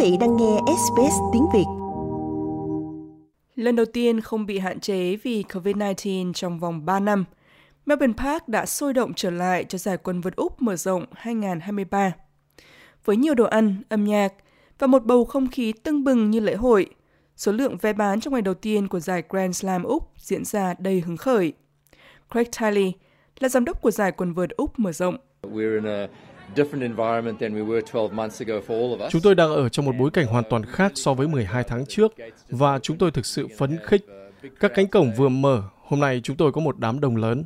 vị đang nghe SBS tiếng Việt. Lần đầu tiên không bị hạn chế vì COVID-19 trong vòng 3 năm, Melbourne Park đã sôi động trở lại cho giải quần vợt Úc mở rộng 2023. Với nhiều đồ ăn, âm nhạc và một bầu không khí tưng bừng như lễ hội, số lượng vé bán trong ngày đầu tiên của giải Grand Slam Úc diễn ra đầy hứng khởi. Craig Tiley là giám đốc của giải quần vợt Úc mở rộng. Chúng tôi đang ở trong một bối cảnh hoàn toàn khác so với 12 tháng trước và chúng tôi thực sự phấn khích. Các cánh cổng vừa mở, hôm nay chúng tôi có một đám đông lớn.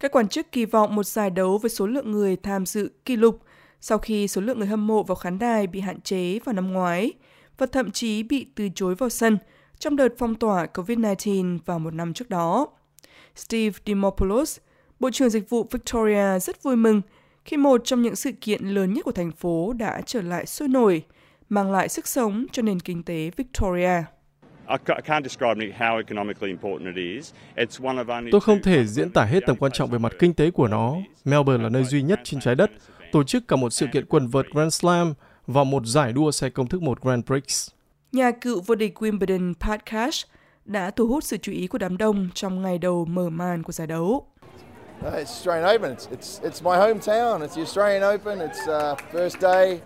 Các quan chức kỳ vọng một giải đấu với số lượng người tham dự kỷ lục sau khi số lượng người hâm mộ vào khán đài bị hạn chế vào năm ngoái và thậm chí bị từ chối vào sân trong đợt phong tỏa COVID-19 vào một năm trước đó. Steve Dimopoulos, Bộ trưởng Dịch vụ Victoria rất vui mừng khi một trong những sự kiện lớn nhất của thành phố đã trở lại sôi nổi, mang lại sức sống cho nền kinh tế Victoria. Tôi không thể diễn tả hết tầm quan trọng về mặt kinh tế của nó. Melbourne là nơi duy nhất trên trái đất tổ chức cả một sự kiện quần vợt Grand Slam và một giải đua xe công thức một Grand Prix. Nhà cựu vô địch Wimbledon Pat Cash đã thu hút sự chú ý của đám đông trong ngày đầu mở màn của giải đấu. Uh, it's Australian Open. It's, it's, it's my hometown. It's the Australian Open. It's uh, first day.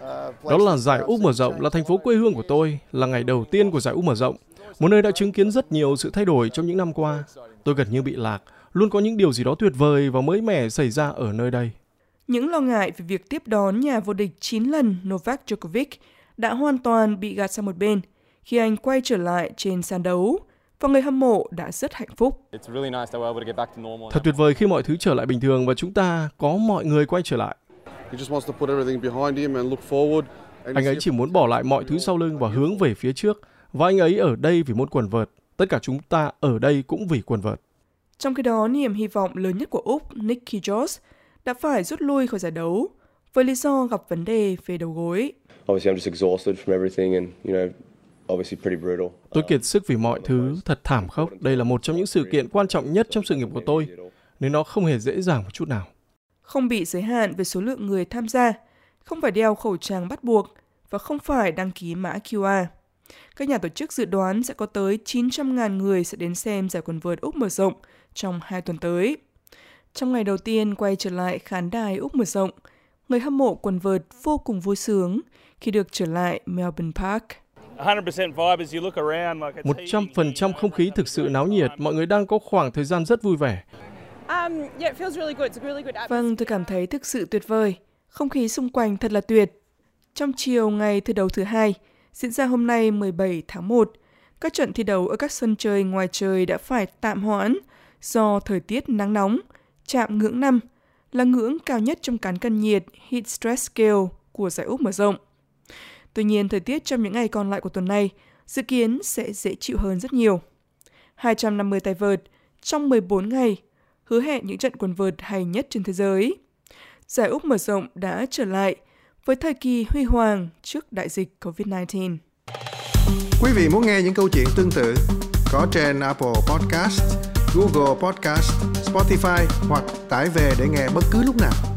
Uh, Đó là giải Úc mở rộng, là thành phố quê hương của tôi, là ngày đầu tiên của giải Úc mở rộng, một nơi đã chứng kiến rất nhiều sự thay đổi trong những năm qua. Tôi gần như bị lạc, luôn có những điều gì đó tuyệt vời và mới mẻ xảy ra ở nơi đây. Những lo ngại về việc tiếp đón nhà vô địch 9 lần Novak Djokovic đã hoàn toàn bị gạt sang một bên khi anh quay trở lại trên sàn đấu và người hâm mộ đã rất hạnh phúc. Thật tuyệt vời khi mọi thứ trở lại bình thường và chúng ta có mọi người quay trở lại. Anh ấy chỉ muốn bỏ lại mọi thứ sau lưng và hướng về phía trước. Và anh ấy ở đây vì môn quần vợt. Tất cả chúng ta ở đây cũng vì quần vợt. Trong khi đó, niềm hy vọng lớn nhất của Úc, Nick Kyrgios, đã phải rút lui khỏi giải đấu với lý do gặp vấn đề về đầu gối. Tôi kiệt sức vì mọi thứ, thật thảm khốc. Đây là một trong những sự kiện quan trọng nhất trong sự nghiệp của tôi, nên nó không hề dễ dàng một chút nào. Không bị giới hạn về số lượng người tham gia, không phải đeo khẩu trang bắt buộc và không phải đăng ký mã QR. Các nhà tổ chức dự đoán sẽ có tới 900.000 người sẽ đến xem giải quần vợt Úc mở rộng trong hai tuần tới. Trong ngày đầu tiên quay trở lại khán đài Úc mở rộng, người hâm mộ quần vợt vô cùng vui sướng khi được trở lại Melbourne Park. 100% không khí thực sự náo nhiệt, mọi người đang có khoảng thời gian rất vui vẻ. Um, vâng, tôi cảm thấy thực sự tuyệt vời. Không khí xung quanh thật là tuyệt. Trong chiều ngày thứ đấu thứ hai, diễn ra hôm nay 17 tháng 1, các trận thi đấu ở các sân chơi ngoài trời đã phải tạm hoãn do thời tiết nắng nóng, chạm ngưỡng 5, là ngưỡng cao nhất trong cán cân nhiệt Heat Stress Scale của giải Úc mở rộng. Tuy nhiên, thời tiết trong những ngày còn lại của tuần này dự kiến sẽ dễ chịu hơn rất nhiều. 250 tay vợt trong 14 ngày hứa hẹn những trận quần vợt hay nhất trên thế giới. Giải Úc mở rộng đã trở lại với thời kỳ huy hoàng trước đại dịch COVID-19. Quý vị muốn nghe những câu chuyện tương tự có trên Apple Podcast, Google Podcast, Spotify hoặc tải về để nghe bất cứ lúc nào.